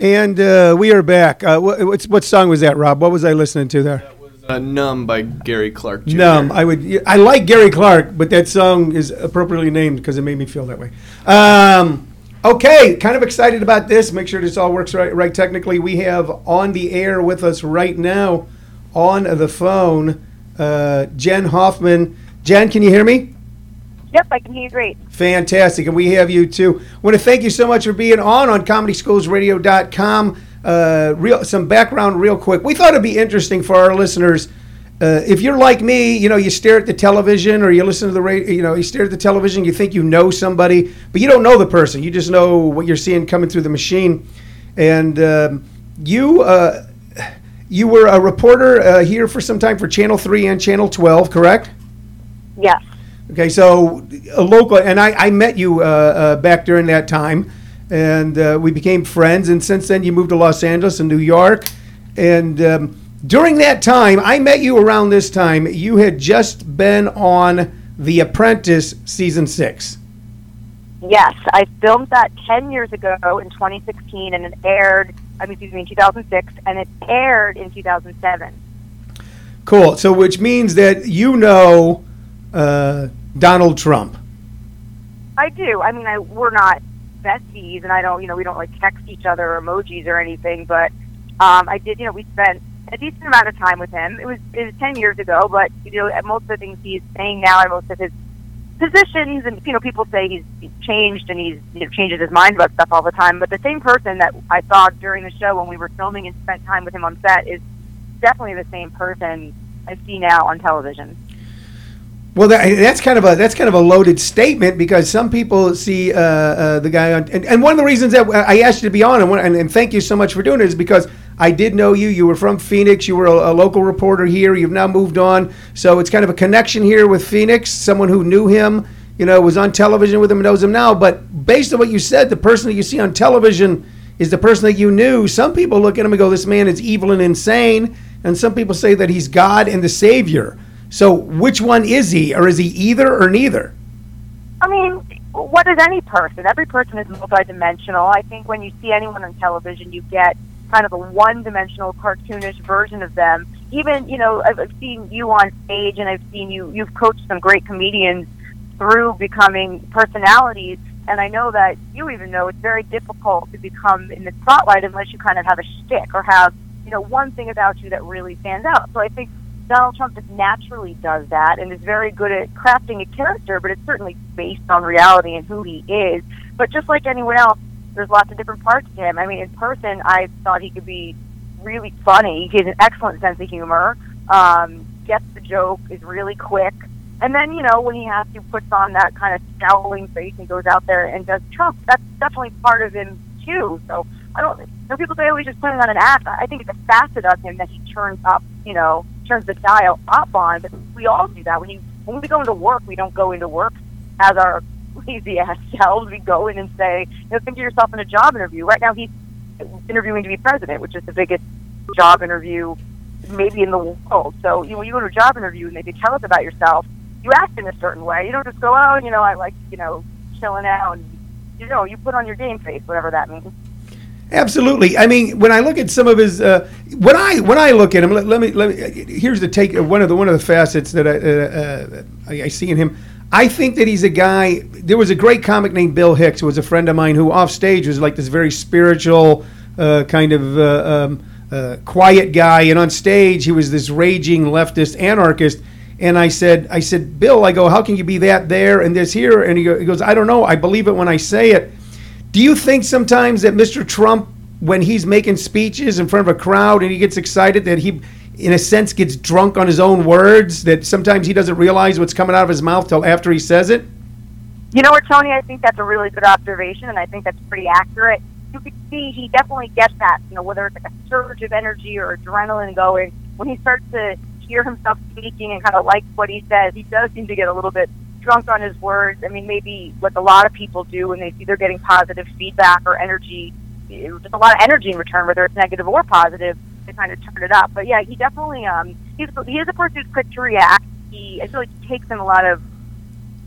And uh, we are back. Uh, what, what song was that, Rob? What was I listening to there? That was uh, Numb by Gary Clark Jr. Numb. I would. I like Gary Clark, but that song is appropriately named because it made me feel that way. Um, okay, kind of excited about this. Make sure this all works right. Right, technically, we have on the air with us right now, on the phone, uh, Jenn Hoffman. Jenn, can you hear me? Yep, I can hear you great. Fantastic. And we have you too. I want to thank you so much for being on on comedyschoolsradio.com. Uh, real some background real quick. We thought it'd be interesting for our listeners. Uh, if you're like me, you know, you stare at the television or you listen to the radio, you know, you stare at the television, you think you know somebody, but you don't know the person. You just know what you're seeing coming through the machine. And um, you, uh, you were a reporter uh, here for some time for Channel 3 and Channel 12, correct? Yes. Okay, so a local, and I, I met you uh, uh, back during that time, and uh, we became friends. And since then, you moved to Los Angeles and New York. And um, during that time, I met you around this time. You had just been on The Apprentice season six. Yes, I filmed that 10 years ago in 2016, and it aired, I mean, excuse me, in 2006, and it aired in 2007. Cool. So, which means that you know uh, Donald Trump. I do. I mean, I we're not besties, and I don't, you know, we don't like text each other or emojis or anything, but um, I did, you know, we spent a decent amount of time with him. It was it was 10 years ago, but you know, at most of the things he's saying now and most of his positions, and you know, people say he's, he's changed and he's you know, changes his mind about stuff all the time. But the same person that I saw during the show when we were filming and spent time with him on set is definitely the same person I see now on television. Well, that, that's kind of a that's kind of a loaded statement because some people see uh, uh, the guy on, and, and one of the reasons that I asked you to be on, and, and, and thank you so much for doing it, is because I did know you. You were from Phoenix. You were a, a, local reporter here. You've now moved on, so it's kind of a connection here with Phoenix. Someone who knew him, you know, was on television with him, knows him now. But based on what you said, the person that you see on television is the person that you knew. Some people look at him and go, "This man is evil and insane," and some people say that he's God and the Savior. So which one is he, or is he either or neither? I mean, what is any person? Every person is multidimensional. I think when you see anyone on television, you get kind of a one-dimensional, cartoonish version of them. Even, you know, I've, I've seen you on stage, and I've seen you. You've coached some great comedians through becoming personalities. And I know that you even know it's very difficult to become in the spotlight unless you kind of have a shtick or have, you know, one thing about you that really stands out. So I think Donald Trump just naturally does that and is very good at crafting a character, but it's certainly based on reality and who he is. But just like anyone else, there's lots of different parts to him. I mean, in person, I thought he could be really funny. He has an excellent sense of humor. Um, gets the joke, is really quick. And then, you know, when he has to puts on that kind of scowling face and goes out there and does Trump, that's definitely part of him too. So I don't. You know, people say, "Oh, he's just putting on an act." I think it's a facet of him that he turns up. You know, turns the dial up on. But we all do that. When you when we go into work, we don't go into work as our lazy ass selves. We go in and say, you know, think of yourself in a job interview. Right now, he's interviewing to be president, which is the biggest job interview maybe in the world. So you know, you go to a job interview and they say, tell us about yourself, you act in a certain way. You don't just go, oh, you know, I like, you know, chilling out. And, you know, you put on your game face, whatever that means. Absolutely. I mean, when I look at some of his, uh, when I when I look at him, let, let, me let me. Here's the take. One of the one of the facets that I, uh, uh, I, see in him. I think that he's a guy. There was a great comic named Bill Hicks, who was a friend of mine, who off stage was like this very spiritual, uh, kind of uh, um, quiet guy, and on stage he was this raging leftist anarchist. And I said, I said, Bill, I go, how can you be that there and this here? And he goes, I don't know. I believe it when I say it. Do you think sometimes that Mr. Trump, when he's making speeches in front of a crowd and he gets excited, that he, in a sense, gets drunk on his own words? That sometimes he doesn't realize what's coming out of his mouth till after he says it? You know what, Tony? I think that's a really good observation, and I think that's pretty accurate. You can see he definitely gets that. You know, whether it's like a surge of energy or adrenaline going, when he starts to hear himself speaking and kind of like what he says, he does seem to get a little bit drunk on his words. I mean, maybe like a lot of people do when they see they're getting positive feedback or energy, just a lot of energy in return, whether it's negative or positive, they kind of turn it up. But yeah, he definitely um he's he is a person who's quick to react. He I feel like he takes in a lot of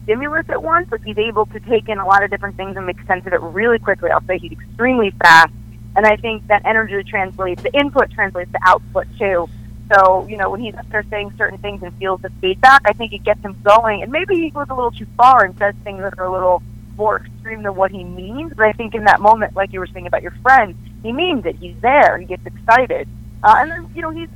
stimulus at once. Like he's able to take in a lot of different things and make sense of it really quickly. I'll say he's extremely fast And I think that energy translates, the input translates to output too. So, you know, when he's up there saying certain things and feels the feedback, I think it gets him going. And maybe he goes a little too far and says things that are a little more extreme than what he means. But I think in that moment, like you were saying about your friend, he means it. He's there. He gets excited. Uh, and then, you know, he's,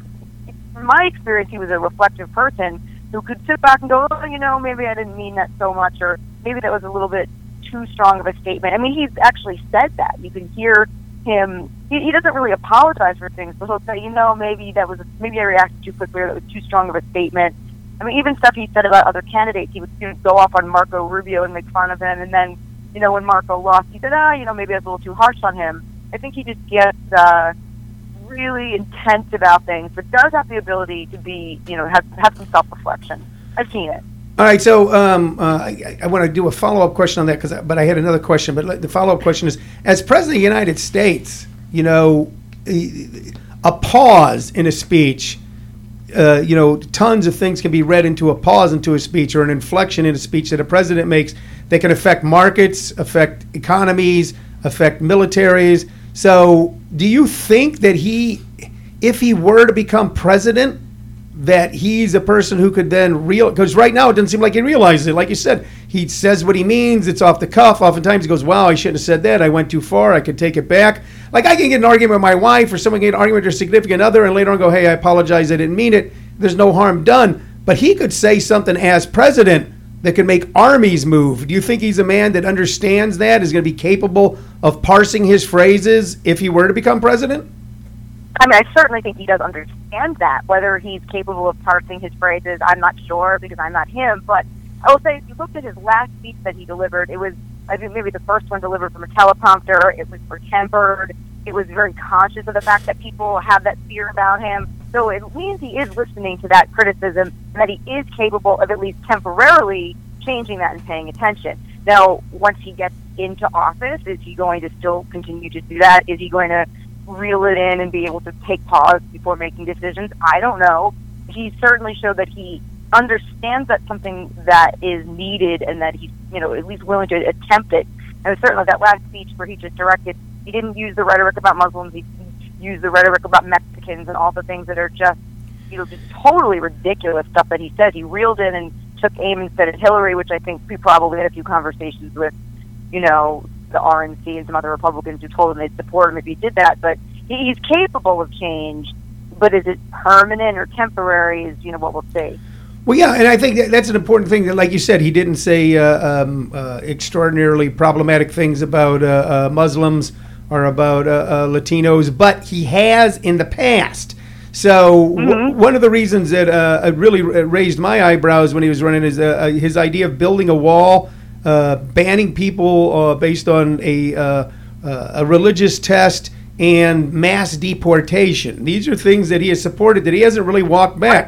from my experience, he was a reflective person who could sit back and go, oh, you know, maybe I didn't mean that so much, or maybe that was a little bit too strong of a statement. I mean, he's actually said that. You can hear him. He, he doesn't really apologize for things, but he'll say, you know, maybe that was maybe I reacted too quickly, or that was too strong of a statement. I mean, even stuff he said about other candidates, he would you know, go off on Marco Rubio and make fun of him, and then, you know, when Marco lost, he said, ah, you know, maybe I was a little too harsh on him. I think he just gets uh, really intense about things, but does have the ability to be, you know, have have some self reflection. I've seen it. All right, so um, uh, I, I want to do a follow up question on that, cause, but I had another question. But the follow up question is As President of the United States, you know, a pause in a speech, uh, you know, tons of things can be read into a pause into a speech or an inflection in a speech that a president makes that can affect markets, affect economies, affect militaries. So, do you think that he, if he were to become president, that he's a person who could then real because right now it doesn't seem like he realizes it. Like you said, he says what he means. It's off the cuff. Oftentimes he goes, "Wow, I shouldn't have said that. I went too far. I could take it back." Like I can get an argument with my wife, or someone can get an argument with their significant other, and later on go, "Hey, I apologize. I didn't mean it." There's no harm done. But he could say something as president that could make armies move. Do you think he's a man that understands that? Is going to be capable of parsing his phrases if he were to become president? I mean, I certainly think he does understand that. Whether he's capable of parsing his phrases, I'm not sure because I'm not him. But I will say, if you looked at his last speech that he delivered, it was, I think, maybe the first one delivered from a teleprompter. It was for tempered. It was very conscious of the fact that people have that fear about him. So it means he is listening to that criticism and that he is capable of at least temporarily changing that and paying attention. Now, once he gets into office, is he going to still continue to do that? Is he going to reel it in and be able to take pause before making decisions. I don't know. He certainly showed that he understands that's something that is needed and that he's, you know, at least willing to attempt it. And certainly that last speech where he just directed, he didn't use the rhetoric about Muslims, he used the rhetoric about Mexicans and all the things that are just, you know, just totally ridiculous stuff that he says. He reeled in and took aim instead at Hillary, which I think we probably had a few conversations with, you know, the RNC and some other Republicans who told him they'd support him if he did that. But he, he's capable of change. But is it permanent or temporary? Is you know what we'll see. Well, yeah, and I think that's an important thing. That, like you said, he didn't say uh, um, uh, extraordinarily problematic things about uh, uh, Muslims or about uh, uh, Latinos, but he has in the past. So w- one of the reasons that uh, really raised my eyebrows when he was running is his idea of building a wall, uh, banning people uh, based on a uh, uh, a religious test, and mass deportation. These are things that he has supported that he hasn't really walked back.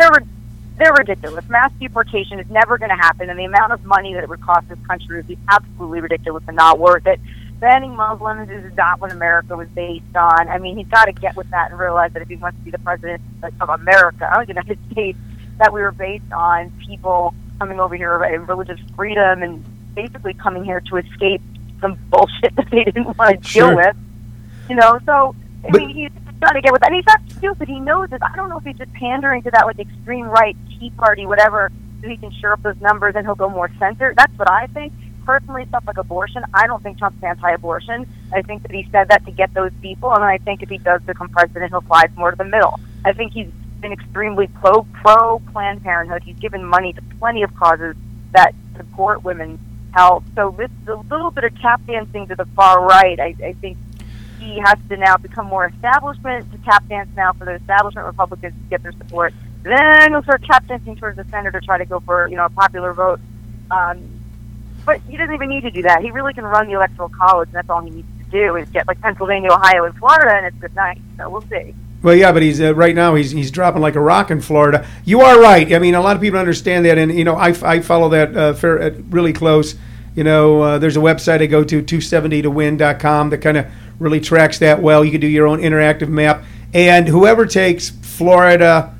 They're, ridiculous. Mass deportation is never going to happen, and the amount of money that it would cost this country would be absolutely ridiculous and not worth it. Banning Muslims is not what America was based on. I mean, he's got to get with that and realize that if he wants to be the president of America, of the United States, that we were based on people coming over here and religious freedom and basically coming here to escape some bullshit that they didn't want to Sure. deal with. You know, so I But- mean, he's trying to get with that. And he's not stupid. He knows this. I don't know if he's just pandering to that like extreme right, Tea Party, whatever, so he can shore up those numbers and he'll go more center. That's what I think. Personally, stuff like abortion, I don't think Trump's anti-abortion. I think that he said that to get those people, and I think if he does become president, he'll fly more to the middle. I think he's been extremely pro pro Planned Parenthood. He's given money to plenty of causes that support women's health. So this a little bit of tap dancing to the far right. I, I think he has to now become more establishment to tap dance now for the establishment Republicans to get their support. Then he'll start tap dancing towards the center to try to go for you know a popular vote. Um, but he doesn't even need to do that. He really can run the electoral college, and that's all he needs to do is get like Pennsylvania, Ohio, and Florida, and it's good night. So we'll see. Well, yeah, but he's uh, right now he's he's dropping like a rock in Florida. You are right. I mean, a lot of people understand that, and you know, I, I follow that uh, fair, uh, really close. You know, uh, there's a website I go to 270towin.com that kind of really tracks that well. You can do your own interactive map, and whoever takes Florida,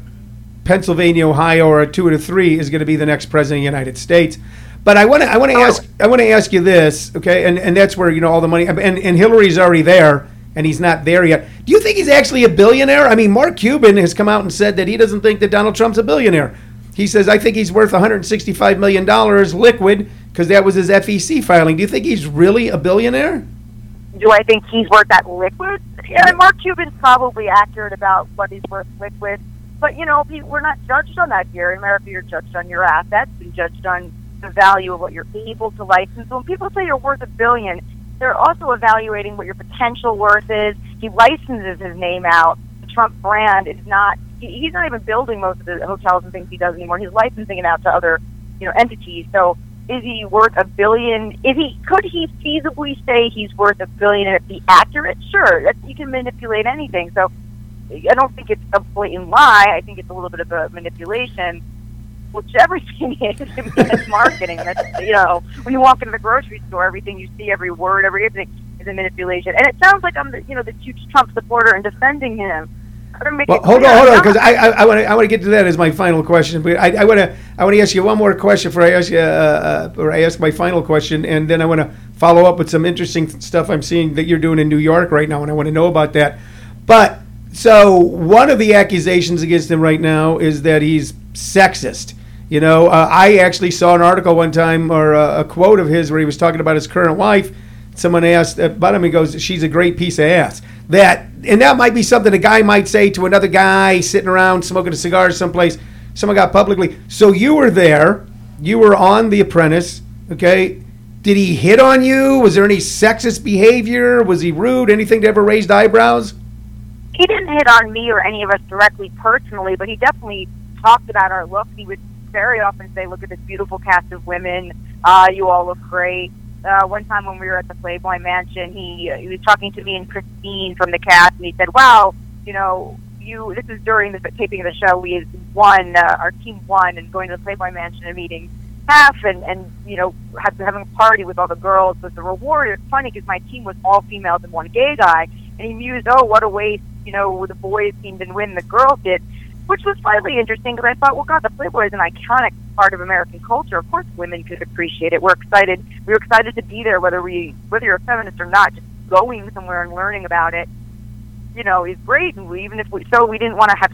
Pennsylvania, Ohio, or a two or a three is going to be the next president of the United States. But I want to I want to ask I want to ask you this, okay? And and that's where you know all the money and and Hillary's already there, and he's not there yet. Do you think he's actually a billionaire? I mean, Mark Cuban has come out and said that he doesn't think that Donald Trump's a billionaire. He says, I think he's worth 165 million dollars liquid because that was his FEC filing. Do you think he's really a billionaire? Do I think he's worth that liquid? Yeah, Mark Cuban's probably accurate about what he's worth liquid. But, you know, we're not judged on that here. In America, you're judged on your assets and judged on the value of what you're able to license. When people say you're worth a billion, they're also evaluating what your potential worth is. He licenses his name out. The Trump brand is not, he, he's not even building most of the hotels and things he does anymore. He's licensing it out to other, you know, entities. So is he worth a billion? Is he, could he feasibly say he's worth a billion and it be accurate? Sure. That's, you can manipulate anything. So I don't think it's a blatant lie. I think it's a little bit of a manipulation which everything is. I mean, it's marketing. That's you know, when you walk into the grocery store, everything you see, every word, every everything is a manipulation. And it sounds like I'm the you know the huge Trump supporter and defending him. Well, hold on, hold on, because I I want to I want to get to that as my final question. But I want to I want to ask you one more question before I ask you uh, uh, or I ask my final question, and then I want to follow up with some interesting stuff I'm seeing that you're doing in New York right now, and I want to know about that. But so one of the accusations against him right now is that he's sexist. You know, uh, I actually saw an article one time or a, a, quote of his where he was talking about his current wife. Someone asked about him, he goes, "She's a great piece of ass." That and that might be something a guy might say to another guy sitting around smoking a cigar someplace. Someone got publicly. So you were there. You were on The Apprentice. Okay. Did he hit on you? Was there any sexist behavior? Was he rude? Anything that ever raised eyebrows? He didn't hit on me or any of us directly personally, but he definitely talked about our look. He would very often say, "Look at this beautiful cast of women. Uh, you all look great." Uh, one time when we were at the Playboy Mansion, he he was talking to me and Christine from the cast, and he said, "Wow, you know, you." This is during the taping of the show. We won. Uh, our team won, and going to the Playboy Mansion and meeting Hef, and and you know, have, having a party with all the girls was the reward. It's funny because my team was all females and one gay guy, and he mused, "Oh, what a waste." You know, the boys team didn't win, the girls did which was slightly interesting because I thought, well, God, the Playboy is an iconic part of American culture. Of course, women could appreciate it. We're excited. We were excited to be there, whether we, whether you're a feminist or not. Just going somewhere and learning about it, you know, is great. And we, even if we, so we didn't want to have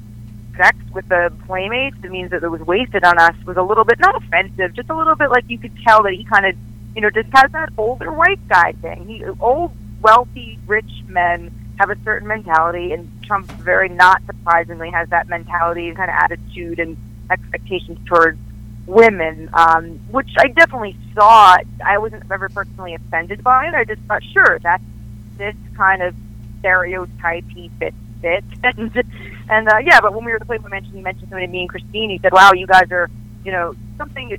sex with the playmates. It means that it was wasted on us. Was a little bit not offensive, just a little bit like you could tell that he kind of, you know, just has that older white guy thing. He old, wealthy, rich men have a certain mentality, and Trump very not surprisingly has that mentality and kind of attitude and expectations towards women, um, which I definitely saw. I wasn't ever personally offended by it. I just thought, sure, that's this kind of stereotype he fits fit. and and uh, yeah, but when we were at the Playboy Mansion, he mentioned something to me and Christine. He said, "Wow, you guys are, you know, something."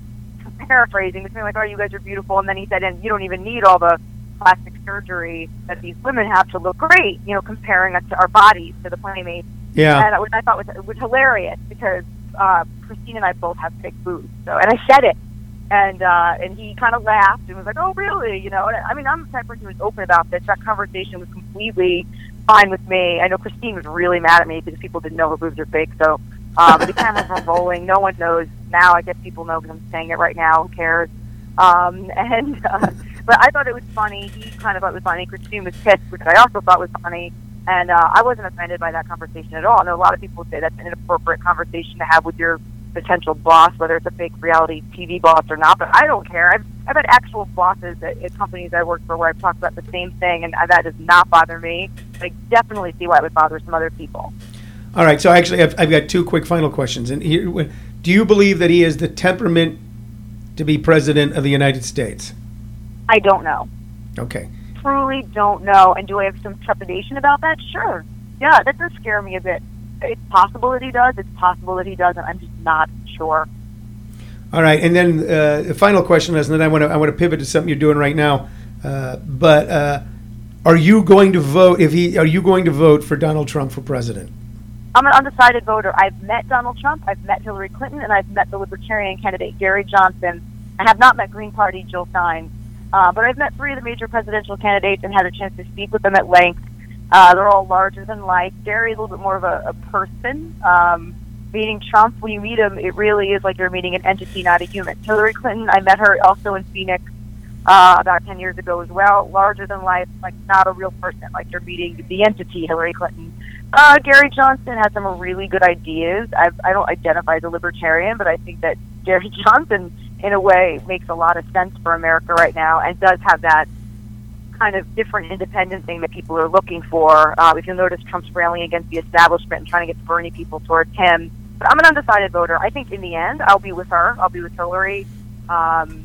Paraphrasing, something like, "Oh, you guys are beautiful," and then he said, "And you don't even need all the plastic surgery that these women have to look great, you know, comparing us to our bodies to the playmates. Yeah. And which I thought was, was hilarious because uh, Christine and I both have big boobs. So, and I said it. And uh, and he kind of laughed and was like, "Oh, really?" You know. And I mean, I'm the type of person who's open about this. That conversation was completely fine with me. I know Christine was really mad at me because people didn't know her boobs are big. So um, the cameras were rolling. No one knows now. I guess people know because I'm saying it right now. Who cares? Um, and uh, but I thought it was funny. He kind of thought it was funny. Christine was pissed, which I also thought was funny. And uh, I wasn't offended by that conversation at all. I know a lot of people say that's an inappropriate conversation to have with your potential boss, whether it's a fake reality TV boss or not. But I don't care. I've I've had actual bosses at, at companies I worked for where I've talked about the same thing, and that does not bother me. I definitely see why it would bother some other people. All right. So actually, I've, I've got two quick final questions. And here, do you believe that he has the temperament to be president of the United States? I don't know. Okay. Truly don't know. And do I have some trepidation about that? Sure. Yeah, that does scare me a bit. It's possible that he does. It's possible that he doesn't. I'm just not sure. All right, and then uh, the final question is, and then I want to I want to pivot to something you're doing right now. Uh, but uh, are you going to vote if he? Are you going to vote for Donald Trump for president? I'm an undecided voter. I've met Donald Trump, I've met Hillary Clinton, and I've met the Libertarian candidate Gary Johnson. I have not met Green Party Jill Stein. Uh, but I've met three of the major presidential candidates and had a chance to speak with them at length. Uh, they're all larger than life. Gary's a little bit more of a, a person. Um, meeting Trump, when you meet him, it really is like you're meeting an entity, not a human. Hillary Clinton, I met her also in Phoenix. uh, about 10 years ago as well. Larger than life, like not a real person, like you're meeting the entity, Hillary Clinton. Uh, Gary Johnson has some really good ideas. I've, I don't identify as a libertarian, but I think that Gary Johnson, in a way, makes a lot of sense for America right now and does have that kind of different independent thing that people are looking for. Uh, if you'll notice, Trump's railing against the establishment and trying to get the Bernie people towards him. But I'm an undecided voter. I think in the end, I'll be with her. I'll be with Hillary. Um,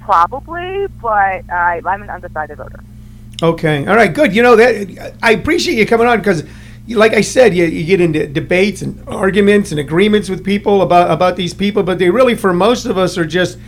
probably, but I, I'm an undecided voter. Okay. All right. Good. You know that I appreciate you coming on because, like I said, you, you get into debates and arguments and agreements with people about about these people, but they really, for most of us, are just.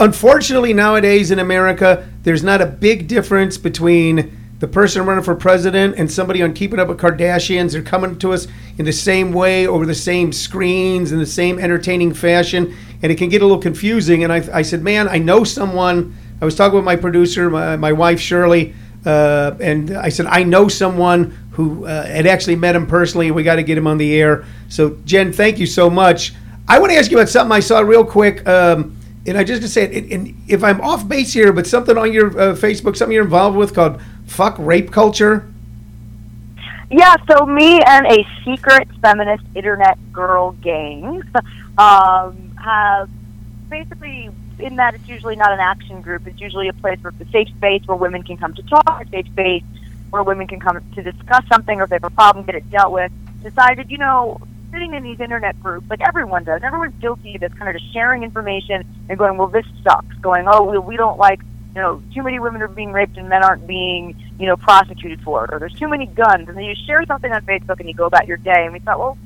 Unfortunately, nowadays in America, there's not a big difference between the person running for president and somebody on Keeping Up with Kardashians. They're coming to us in the same way over the same screens in the same entertaining fashion, and it can get a little confusing. And I, I said, man, I know someone. I was talking with my producer, my, my wife Shirley, uh, and I said, I know someone who uh, had actually met him personally. And we got to get him on the air. So, Jenn, thank you so much. I want to ask you about something I saw real quick. Um, and I just to say it, and if I'm off base here, but something on your uh, Facebook, something you're involved with called "fuck rape culture." Yeah, so me and a secret feminist internet girl gang um, have basically in that it's usually not an action group. It's usually a place where it's a safe space where women can come to talk, a safe space where women can come to discuss something or if they have a problem, get it dealt with. Decided, you know, sitting in these internet groups, like everyone does, everyone's guilty of this kind of just sharing information and going, well, this sucks. Going, oh, we, we don't like, you know, too many women are being raped and men aren't being, you know, prosecuted for it, or there's too many guns. And then you share something on Facebook and you go about your day. And we thought, well,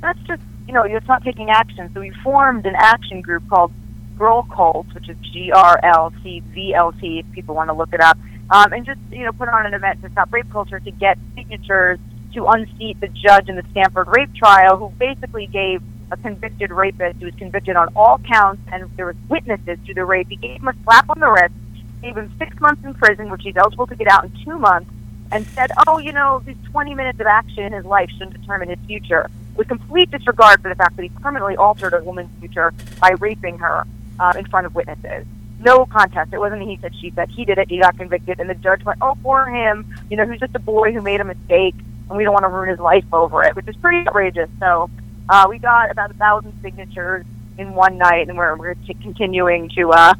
that's just, you know, it's not taking action. So we formed an action group called Girl Cult, which is G R L C V L T, if people want to look it up, um, and just you know put on an event to stop rape culture to get signatures to unseat the judge in the Stanford rape trial, who basically gave a convicted rapist who was convicted on all counts, and there was witnesses to the rape. He gave him a slap on the wrist, gave him six months in prison, which he's eligible to get out in two months, and said, "Oh, you know, these 20 minutes of action in his life shouldn't determine his future." With complete disregard for the fact that he permanently altered a woman's future by raping her uh, in front of witnesses. No contest. It wasn't he said, she said. He did it. He got convicted. And the judge went, oh, poor him. You know, he's just a boy who made a mistake, and we don't want to ruin his life over it, which is pretty outrageous. So uh, we got about a thousand signatures in one night, and we're, we're t- continuing to, uh,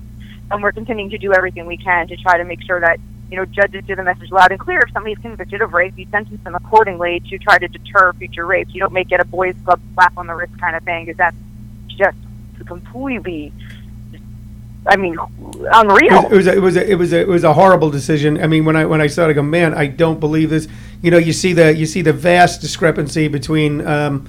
and we're continuing to do everything we can to try to make sure that you know, judges do the message loud and clear. If somebody's convicted of rape, you sentence them accordingly to try to deter future rapes. You don't make it a boys' club slap on the wrist kind of thing, because that's just completely I mean, unreal. It was, it was a, it was a, it was a horrible decision. I mean, when I when I saw it, I go, man, I don't believe this. You know, you see the you see the vast discrepancy between um,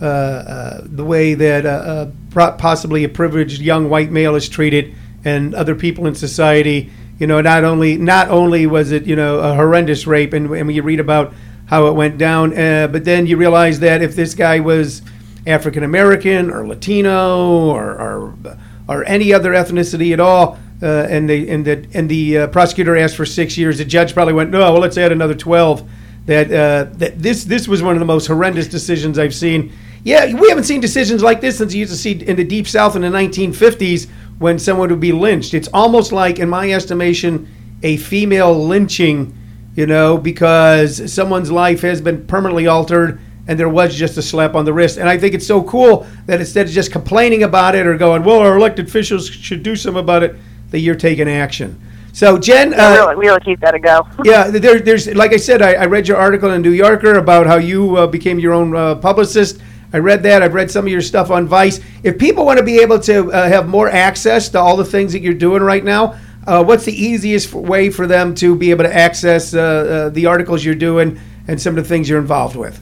uh, uh, the way that uh, uh possibly a privileged young white male is treated and other people in society. You know, not only not only was it you know a horrendous rape, and, and you read about how it went down, uh, but then you realize that if this guy was African American or Latino or, or or any other ethnicity at all. Uh, and the and the and the uh, prosecutor asked for six years. The judge probably went, no, well, let's add another twelve. That uh, that this this was one of the most horrendous decisions I've seen. Yeah, we haven't seen decisions like this since you used to see in the deep south in the 1950s when someone would be lynched. It's almost like, in my estimation, a female lynching. You know, because someone's life has been permanently altered and there was just a slap on the wrist. And I think it's so cool that instead of just complaining about it or going, well, our elected officials should do something about it, that you're taking action. So, Jenn, uh, really, we really keep that a go. yeah, there, there's like I said, I, I, read your article in New Yorker about how you uh, became your own uh, publicist. I read that. I've read some of your stuff on Vice. If people want to be able to uh, have more access to all the things that you're doing right now, uh, what's the easiest way for them to be able to access uh, the articles you're doing and some of the things you're involved with?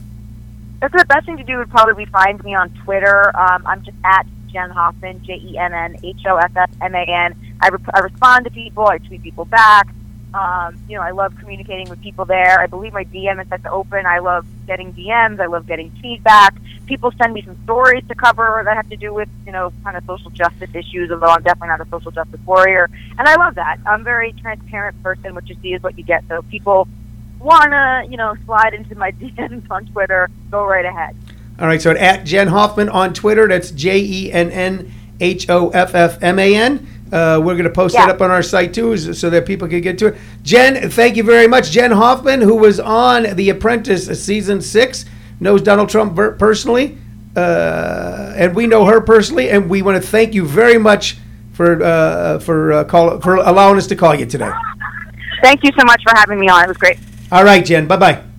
That's the best thing to do would probably be find me on Twitter. Um, I'm just at Jenn Hoffman, J E N N H O F F M A N. I, re- I respond to people. I tweet people back. Um, you know, I love communicating with people there. I believe my DM is set to open. I love getting DMs. I love getting feedback. People send me some stories to cover that have to do with, you know, kind of social justice issues, although I'm definitely not a social justice warrior. And I love that. I'm a very transparent person. What you see is what you get. So people wanna, you know, slide into my DMs on Twitter, go right ahead. All right, so at Jenn Hoffman on Twitter, that's J E N N H O F F M A N. Uh, we're going to post Yeah. it up on our site too, so that people can get to it. Jenn, thank you very much. Jenn Hoffman, who was on The Apprentice season six, knows Donald Trump personally, uh, and we know her personally, and we want to thank you very much for uh, for uh, call for allowing us to call you today. Thank you so much for having me on. It was great. All right, Jenn. Bye bye.